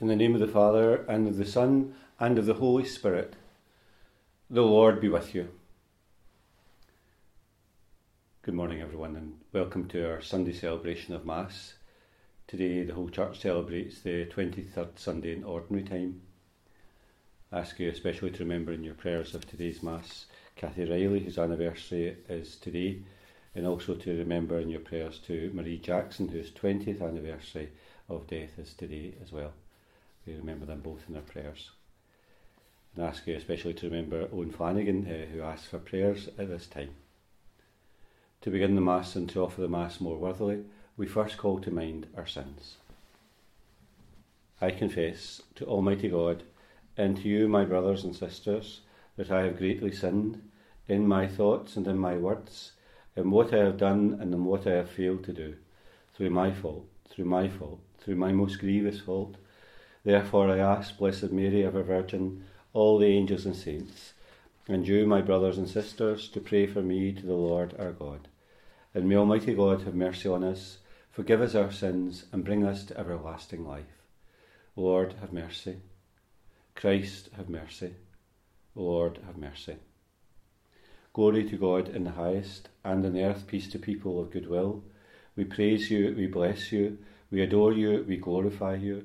In the name of the Father, and of the Son, and of the Holy Spirit. The Lord be with you. Good morning, everyone, and welcome to our Sunday celebration of Mass. Today, the whole church celebrates the 23rd Sunday in Ordinary Time. I ask you especially to remember in your prayers of today's Mass Kathy Riley, whose anniversary is today, and also to remember in your prayers to Marie Jackson, whose 20th anniversary of death is today as well. Remember them both in our prayers. And ask you especially to remember Owen Flanagan, uh, who asked for prayers at this time. To begin the Mass and to offer the Mass more worthily, we first call to mind our sins. I confess to Almighty God and to you, my brothers and sisters, that I have greatly sinned in my thoughts and in my words, in what I have done and in what I have failed to do, through my fault, through my fault, through my most grievous fault Therefore I ask, Blessed Mary, ever Virgin, all the angels and saints, and you, my brothers and sisters, to pray for me to the Lord our God. And may Almighty God have mercy on us, forgive us our sins, and bring us to everlasting life. Lord, have mercy. Christ, have mercy. Lord, have mercy. Glory to God in the highest, and on earth peace to people of good will. We praise you, we bless you, we adore you, we glorify you.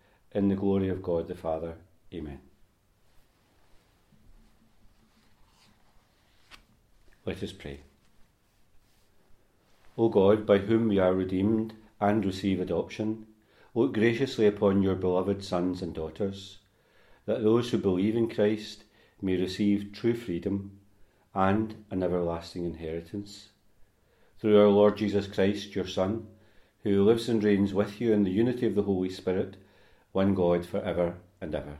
in the glory of God the Father. Amen. Let us pray. O God, by whom we are redeemed and receive adoption, look graciously upon your beloved sons and daughters, that those who believe in Christ may receive true freedom and an everlasting inheritance. Through our Lord Jesus Christ, your Son, who lives and reigns with you in the unity of the Holy Spirit, one God for ever and ever.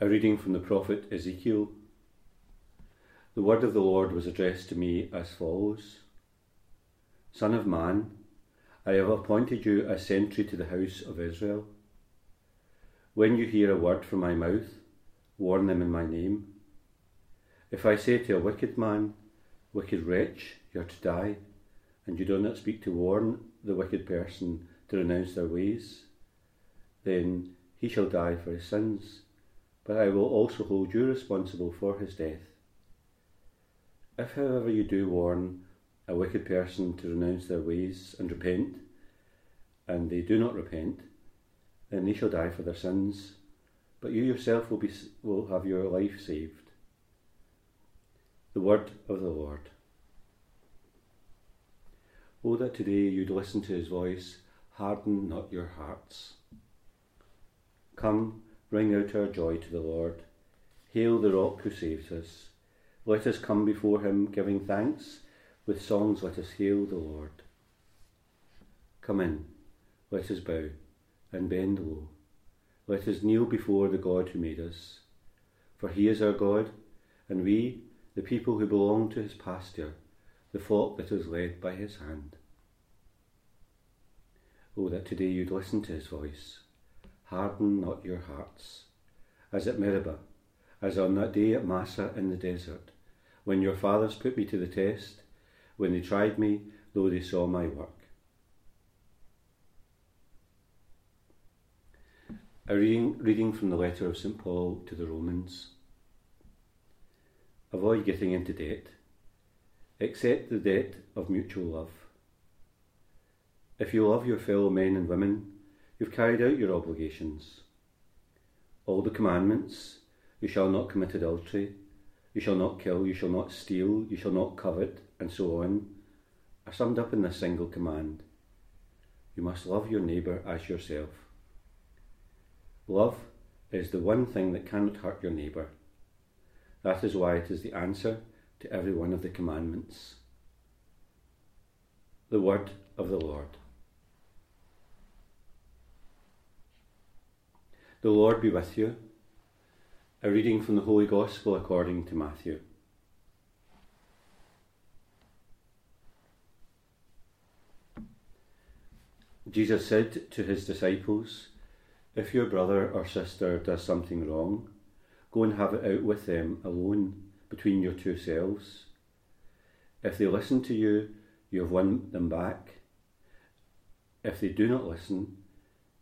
A reading from the prophet Ezekiel. The word of the Lord was addressed to me as follows Son of man, I have appointed you a sentry to the house of Israel. When you hear a word from my mouth, warn them in my name. If I say to a wicked man, Wicked wretch, you are to die, and you do not speak to warn the wicked person to renounce their ways. Then he shall die for his sins, but I will also hold you responsible for his death. If, however, you do warn a wicked person to renounce their ways and repent, and they do not repent, then they shall die for their sins, but you yourself will, be, will have your life saved. The word of the Lord. Oh, that today you'd listen to his voice, harden not your hearts. Come, bring out our joy to the Lord. Hail the rock who saves us. Let us come before him, giving thanks. With songs, let us hail the Lord. Come in, let us bow and bend low. Let us kneel before the God who made us. For he is our God, and we, the people who belong to his pasture, the flock that is led by his hand. Oh, that today you'd listen to his voice. Harden not your hearts, as at Meribah, as on that day at Massah in the desert, when your fathers put me to the test, when they tried me, though they saw my work. A reading, reading from the letter of St. Paul to the Romans. Avoid getting into debt. Accept the debt of mutual love. If you love your fellow men and women, you've carried out your obligations. All the commandments you shall not commit adultery, you shall not kill, you shall not steal, you shall not covet, and so on, are summed up in this single command. You must love your neighbour as yourself. Love is the one thing that cannot hurt your neighbour. That is why it is the answer to every one of the commandments. The word of the Lord. The Lord be with you. A reading from the Holy Gospel according to Matthew. Jesus said to his disciples, If your brother or sister does something wrong, go and have it out with them alone between your two selves. If they listen to you, you have won them back. If they do not listen,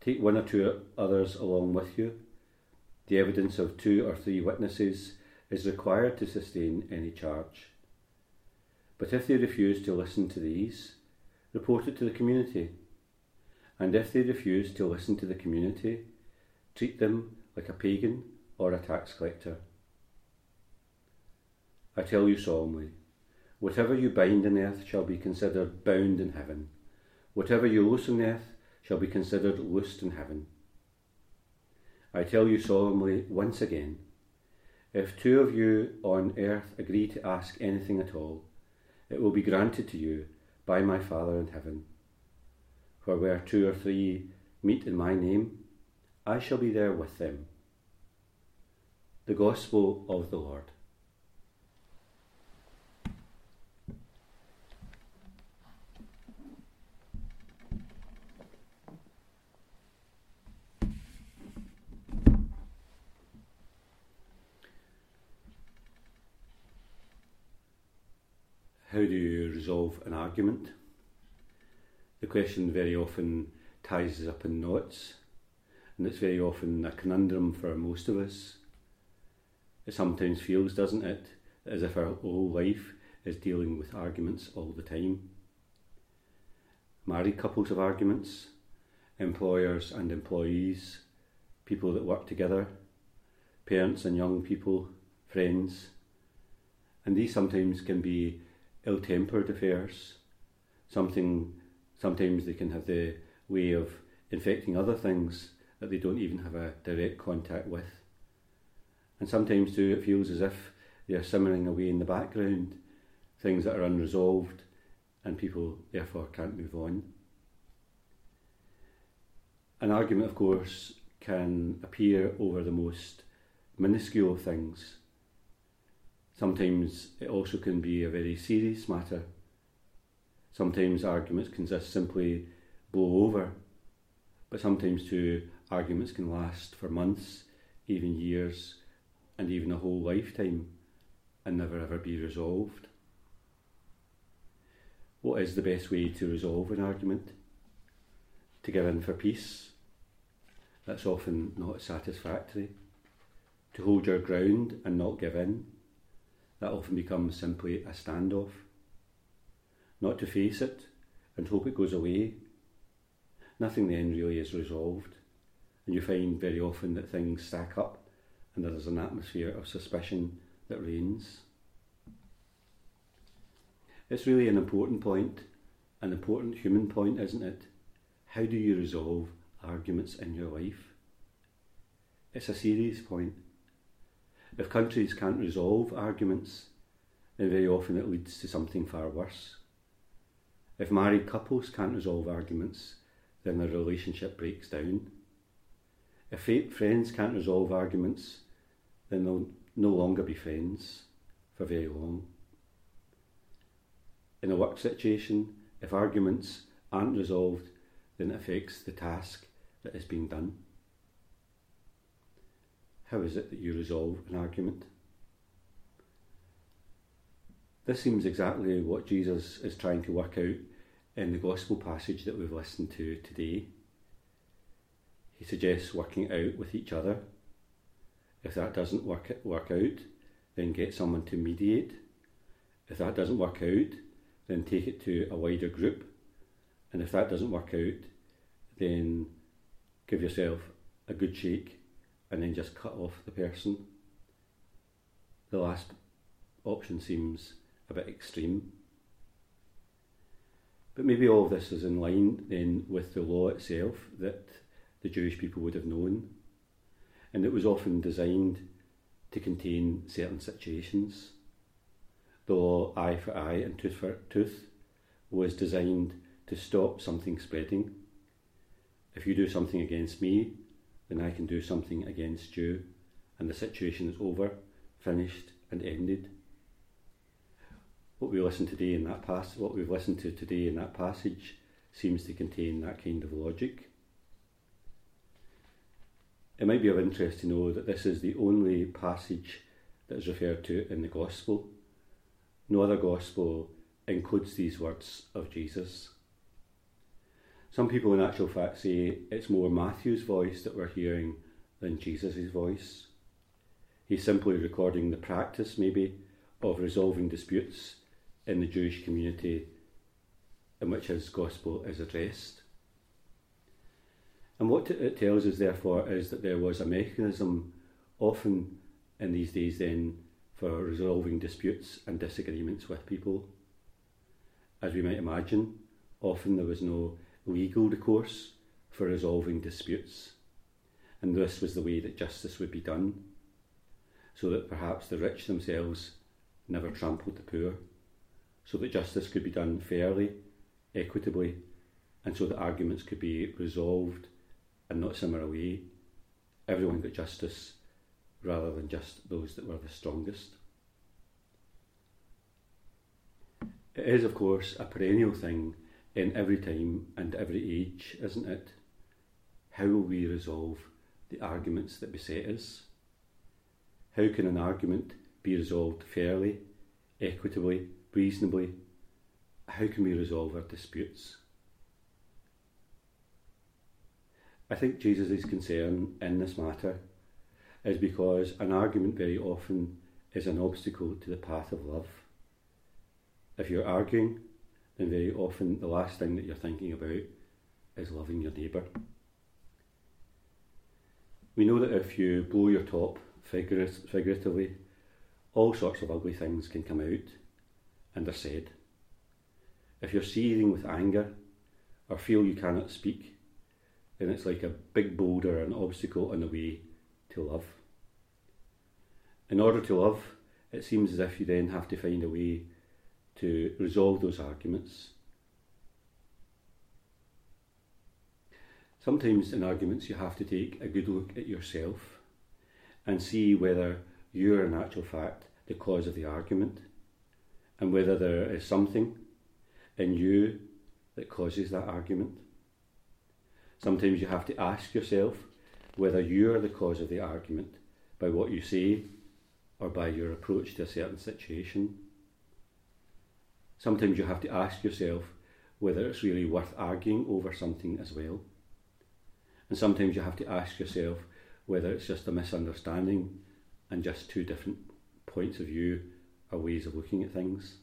take one or two others along with you. The evidence of two or three witnesses is required to sustain any charge. But if they refuse to listen to these, report it to the community. And if they refuse to listen to the community, treat them like a pagan or a tax collector. I tell you solemnly, Whatever you bind on earth shall be considered bound in heaven. Whatever you loose on earth shall be considered loosed in heaven. I tell you solemnly once again, if two of you on earth agree to ask anything at all, it will be granted to you by my Father in heaven. For where two or three meet in my name, I shall be there with them. The Gospel of the Lord. How do you resolve an argument? The question very often ties us up in knots, and it's very often a conundrum for most of us. It sometimes feels, doesn't it, as if our whole life is dealing with arguments all the time. Married couples have arguments, employers and employees, people that work together, parents and young people, friends, and these sometimes can be ill-tempered affairs. Something sometimes they can have the way of infecting other things that they don't even have a direct contact with. And sometimes too it feels as if they are simmering away in the background, things that are unresolved and people therefore can't move on. An argument, of course, can appear over the most minuscule things Sometimes it also can be a very serious matter. Sometimes arguments can just simply blow over, but sometimes too arguments can last for months, even years, and even a whole lifetime and never ever be resolved. What is the best way to resolve an argument? To give in for peace? That's often not satisfactory. To hold your ground and not give in? that often becomes simply a standoff. Not to face it and hope it goes away. Nothing then really is resolved, and you find very often that things stack up and there is an atmosphere of suspicion that reigns. It's really an important point, an important human point, isn't it? How do you resolve arguments in your life? It's a serious point. If countries can't resolve arguments, then very often it leads to something far worse. If married couples can't resolve arguments, then their relationship breaks down. If friends can't resolve arguments, then they'll no longer be friends for very long. In a work situation, if arguments aren't resolved, then it affects the task that is being done. How is it that you resolve an argument? This seems exactly what Jesus is trying to work out in the Gospel passage that we've listened to today. He suggests working out with each other. If that doesn't work, work out, then get someone to mediate. If that doesn't work out, then take it to a wider group. And if that doesn't work out, then give yourself a good shake and then just cut off the person. The last option seems a bit extreme. But maybe all of this is in line then with the law itself that the Jewish people would have known. And it was often designed to contain certain situations. The law eye for eye and tooth for tooth was designed to stop something spreading. If you do something against me, then I can do something against you, and the situation is over, finished, and ended. What we listen today in that pass, what we've listened to today in that passage, seems to contain that kind of logic. It might be of interest to know that this is the only passage that is referred to in the Gospel. No other Gospel includes these words of Jesus. Some people, in actual fact, say it's more Matthew's voice that we're hearing than Jesus' voice. He's simply recording the practice, maybe, of resolving disputes in the Jewish community in which his gospel is addressed. And what it tells us, therefore, is that there was a mechanism, often in these days, then, for resolving disputes and disagreements with people. As we might imagine, often there was no legal recourse for resolving disputes, and this was the way that justice would be done, so that perhaps the rich themselves never trampled the poor, so that justice could be done fairly, equitably, and so that arguments could be resolved and not simmer away. Everyone got justice rather than just those that were the strongest. It is, of course, a perennial thing in every time and every age, isn't it? How will we resolve the arguments that beset us? How can an argument be resolved fairly, equitably, reasonably? How can we resolve our disputes? I think Jesus' concern in this matter is because an argument very often is an obstacle to the path of love. If you're arguing, then very often the last thing that you're thinking about is loving your neighbour. We know that if you blow your top figuratively, all sorts of ugly things can come out and are said. If you're seething with anger or feel you cannot speak, then it's like a big boulder, an obstacle on the way to love. In order to love, it seems as if you then have to find a way to resolve those arguments. Sometimes in arguments you have to take a good look at yourself and see whether you're in actual fact the cause of the argument and whether there is something in you that causes that argument. Sometimes you have to ask yourself whether you're the cause of the argument by what you say or by your approach to a certain situation. Sometimes you have to ask yourself whether it's really worth arguing over something as well. And sometimes you have to ask yourself whether it's just a misunderstanding and just two different points of view or ways of looking at things.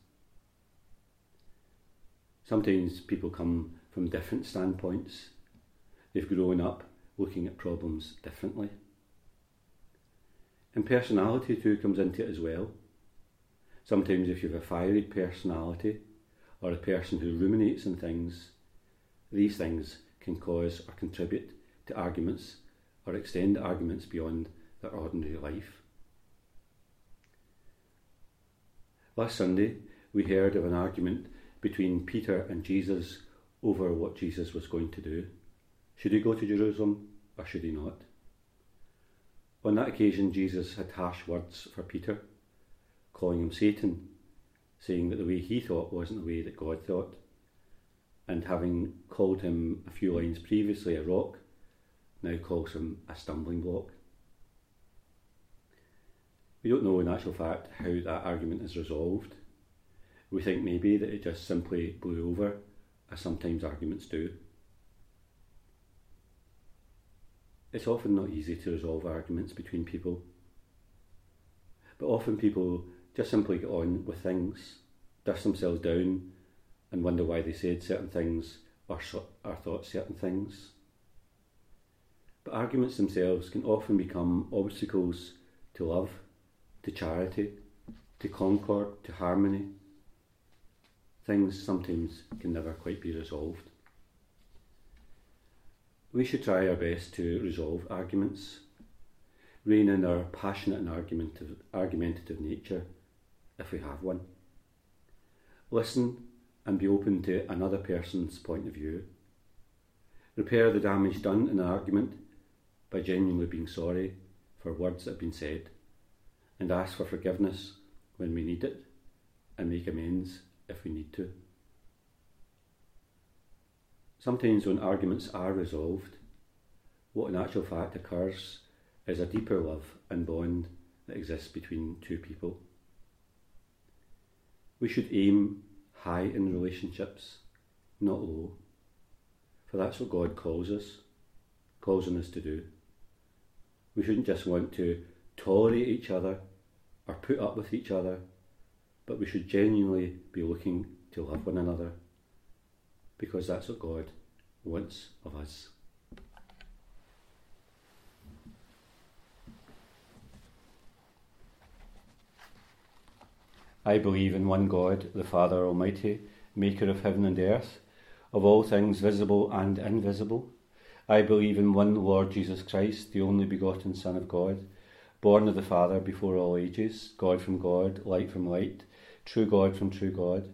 Sometimes people come from different standpoints. They've grown up looking at problems differently. And personality too comes into it as well. Sometimes, if you have a fiery personality or a person who ruminates on things, these things can cause or contribute to arguments or extend arguments beyond their ordinary life. Last Sunday, we heard of an argument between Peter and Jesus over what Jesus was going to do. Should he go to Jerusalem or should he not? On that occasion, Jesus had harsh words for Peter calling him Satan, saying that the way he thought wasn't the way that God thought, and having called him a few lines previously a rock, now calls him a stumbling block. We don't know in actual fact how that argument is resolved. We think maybe that it just simply blew over, as sometimes arguments do. It's often not easy to resolve arguments between people, but often people just simply get on with things, dust themselves down, and wonder why they said certain things or, or thought certain things. But arguments themselves can often become obstacles to love, to charity, to concord, to harmony. Things sometimes can never quite be resolved. We should try our best to resolve arguments, rein in our passionate and argumentative, argumentative nature if we have one. Listen and be open to another person's point of view. Repair the damage done in an argument by genuinely being sorry for words that have been said, and ask for forgiveness when we need it, and make amends if we need to. Sometimes, when arguments are resolved, what in actual fact occurs is a deeper love and bond that exists between two people. We should aim high in relationships, not low, for that's what God calls us, calls on us to do. We shouldn't just want to tolerate each other or put up with each other, but we should genuinely be looking to love one another because that's what God wants of us. I believe in one God, the Father Almighty, maker of heaven and earth, of all things visible and invisible. I believe in one Lord Jesus Christ, the only begotten Son of God, born of the Father before all ages, God from God, light from light, true God from true God,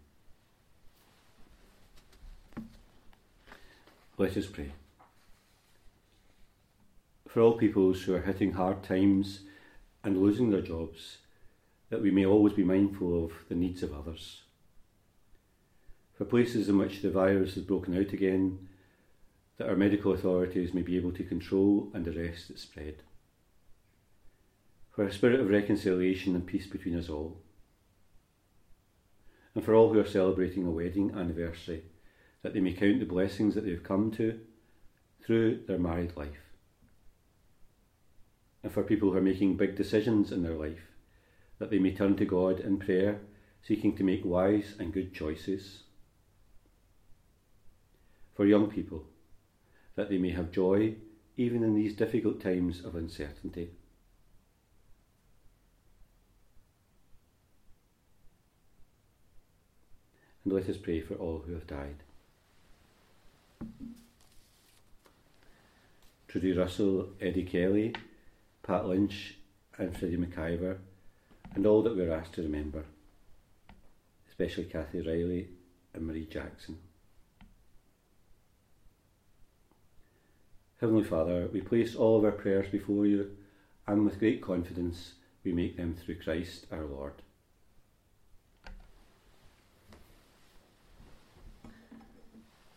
Let us pray. For all peoples who are hitting hard times and losing their jobs, that we may always be mindful of the needs of others. For places in which the virus has broken out again, that our medical authorities may be able to control and arrest its spread. For a spirit of reconciliation and peace between us all. And for all who are celebrating a wedding anniversary, that they may count the blessings that they've come to through their married life. And for people who are making big decisions in their life, that they may turn to God in prayer, seeking to make wise and good choices. For young people, that they may have joy even in these difficult times of uncertainty. And let us pray for all who have died. Trudy Russell, Eddie Kelly, Pat Lynch, and Freddie McIver and all that we're asked to remember, especially Kathy Riley and Marie Jackson. Heavenly Father, we place all of our prayers before you, and with great confidence we make them through Christ our Lord.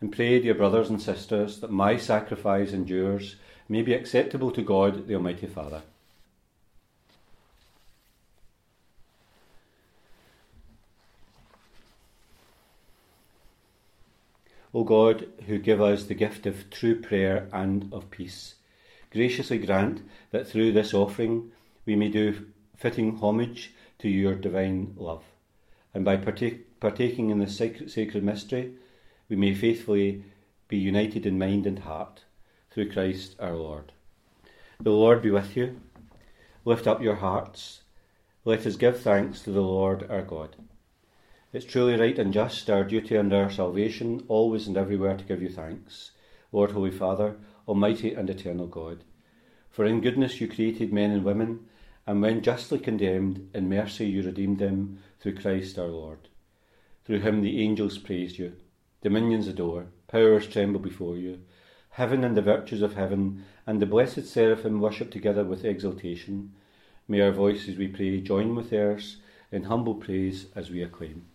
And pray, dear brothers and sisters, that my sacrifice and yours may be acceptable to God, the Almighty Father. O God, who give us the gift of true prayer and of peace, graciously grant that through this offering we may do fitting homage to your divine love, and by partake, partaking in the sacred, sacred mystery, we may faithfully be united in mind and heart through Christ our Lord. The Lord be with you. Lift up your hearts. Let us give thanks to the Lord our God. It's truly right and just, our duty and our salvation, always and everywhere to give you thanks, Lord, Holy Father, Almighty and Eternal God. For in goodness you created men and women, and when justly condemned, in mercy you redeemed them through Christ our Lord. Through him the angels praised you, dominions adore, powers tremble before you. Heaven and the virtues of heaven and the blessed seraphim worship together with exultation. May our voices, we pray, join with theirs in humble praise as we acclaim.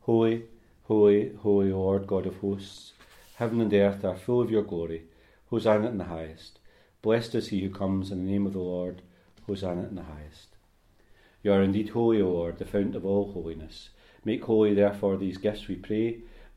Holy, holy, holy Lord God of hosts, heaven and earth are full of your glory. Hosanna in the highest. Blessed is he who comes in the name of the Lord. Hosanna in the highest. You are indeed holy, O Lord, the fount of all holiness. Make holy, therefore, these gifts, we pray,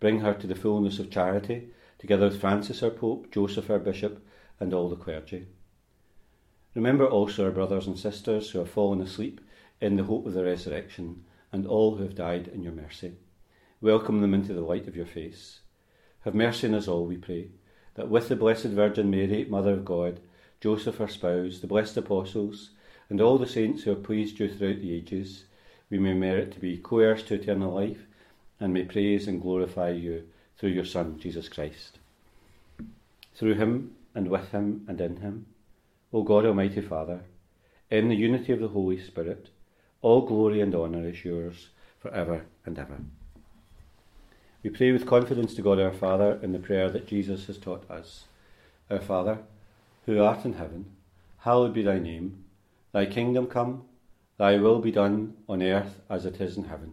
Bring her to the fullness of charity, together with Francis our Pope, Joseph our Bishop, and all the clergy. Remember also our brothers and sisters who have fallen asleep in the hope of the resurrection, and all who have died in your mercy. Welcome them into the light of your face. Have mercy on us all, we pray, that with the Blessed Virgin Mary, Mother of God, Joseph her spouse, the blessed apostles, and all the saints who have pleased you throughout the ages, we may merit to be co heirs to eternal life, and may praise and glorify you through your Son, Jesus Christ. Through him, and with him, and in him, O God Almighty Father, in the unity of the Holy Spirit, all glory and honour is yours for ever and ever. We pray with confidence to God our Father in the prayer that Jesus has taught us. Our Father, who art in heaven, hallowed be thy name. Thy kingdom come, thy will be done on earth as it is in heaven.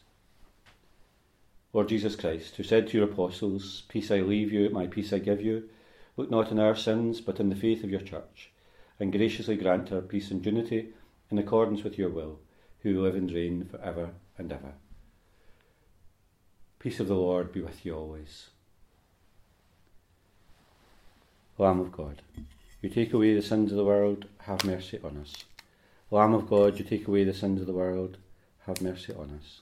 Lord Jesus Christ, who said to your apostles, Peace I leave you, my peace I give you, look not on our sins, but in the faith of your church, and graciously grant her peace and unity in accordance with your will, who live and reign for ever and ever. Peace of the Lord be with you always. Lamb of God, you take away the sins of the world, have mercy on us. Lamb of God, you take away the sins of the world, have mercy on us.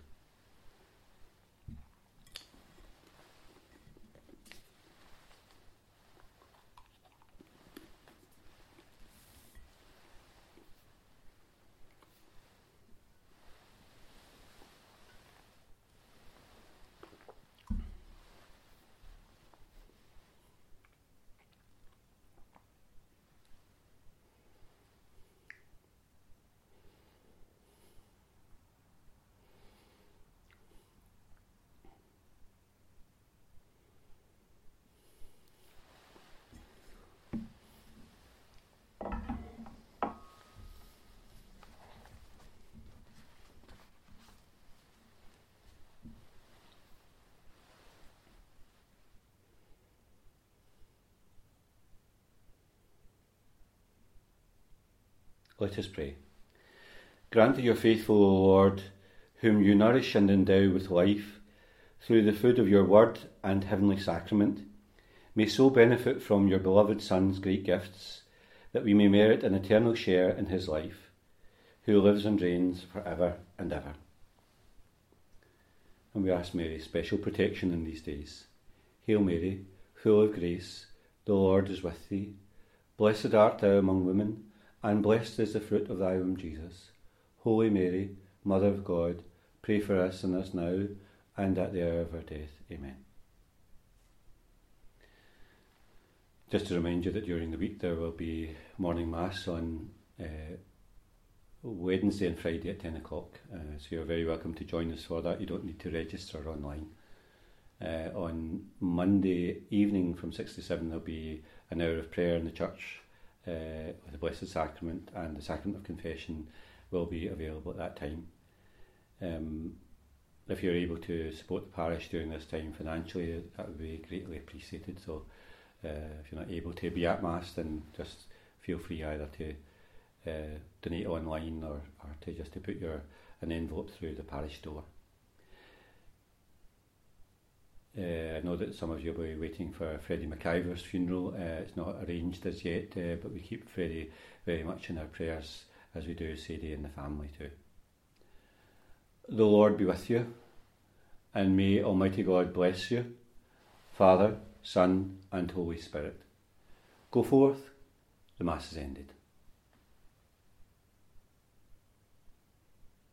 Let us pray. Grant that your faithful, O Lord, whom you nourish and endow with life through the food of your word and heavenly sacrament, may so benefit from your beloved Son's great gifts that we may merit an eternal share in his life, who lives and reigns for ever and ever. And we ask Mary special protection in these days. Hail Mary, full of grace, the Lord is with thee. Blessed art thou among women, and blessed is the fruit of thy womb, Jesus. Holy Mary, Mother of God, pray for us sinners now and at the hour of our death. Amen. Just to remind you that during the week there will be morning mass on uh, Wednesday and Friday at 10 o'clock. Uh, so you're very welcome to join us for that. You don't need to register online. Uh, on Monday evening from 6 to 7, there'll be an hour of prayer in the church uh, with the Blessed Sacrament, and the Sacrament of Confession will be available at that time. Um, if you're able to support the parish during this time financially, that would be greatly appreciated. So, uh, if you're not able to be at Mass, then just feel free either to uh, donate online or, or to just to put your an envelope through the parish door. Uh, I know that some of you will be waiting for Freddie McIver's funeral. Uh, it's not arranged as yet, uh, but we keep Freddie very much in our prayers as we do Sadie and the family too. The Lord be with you, and may Almighty God bless you, Father, Son, and Holy Spirit. Go forth, the Mass is ended.